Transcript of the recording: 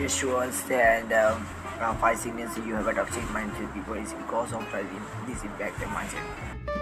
just show us um, uh, five signals you have a toxic mindset people is because of this impact the mindset.